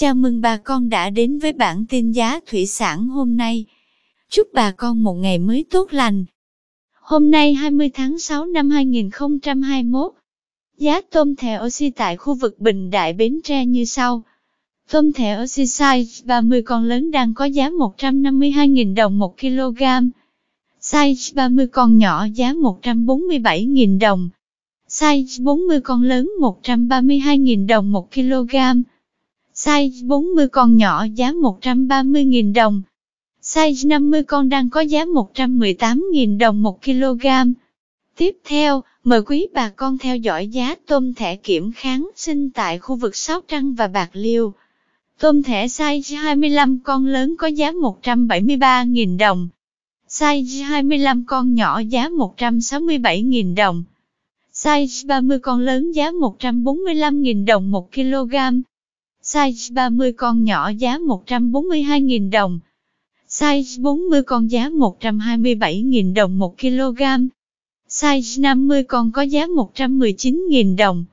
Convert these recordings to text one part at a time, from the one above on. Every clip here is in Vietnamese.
Chào mừng bà con đã đến với bản tin giá thủy sản hôm nay. Chúc bà con một ngày mới tốt lành. Hôm nay 20 tháng 6 năm 2021, giá tôm thẻ oxy tại khu vực Bình Đại Bến Tre như sau. Tôm thẻ oxy size 30 con lớn đang có giá 152.000 đồng 1 kg. Size 30 con nhỏ giá 147.000 đồng. Size 40 con lớn 132.000 đồng 1 kg. Size 40 con nhỏ giá 130.000 đồng. Size 50 con đang có giá 118.000 đồng 1 kg. Tiếp theo, mời quý bà con theo dõi giá tôm thẻ kiểm kháng sinh tại khu vực Sóc Trăng và Bạc Liêu. Tôm thẻ size 25 con lớn có giá 173.000 đồng. Size 25 con nhỏ giá 167.000 đồng. Size 30 con lớn giá 145.000 đồng 1 kg. Size 30 con nhỏ giá 142.000 đồng. Size 40 con giá 127.000 đồng 1 kg. Size 50 con có giá 119.000 đồng.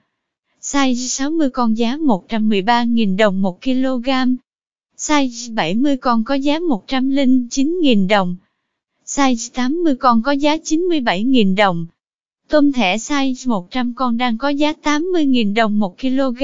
Size 60 con giá 113.000 đồng 1 kg. Size 70 con có giá 109.000 đồng. Size 80 con có giá 97.000 đồng. Tôm thẻ size 100 con đang có giá 80.000 đồng 1 kg.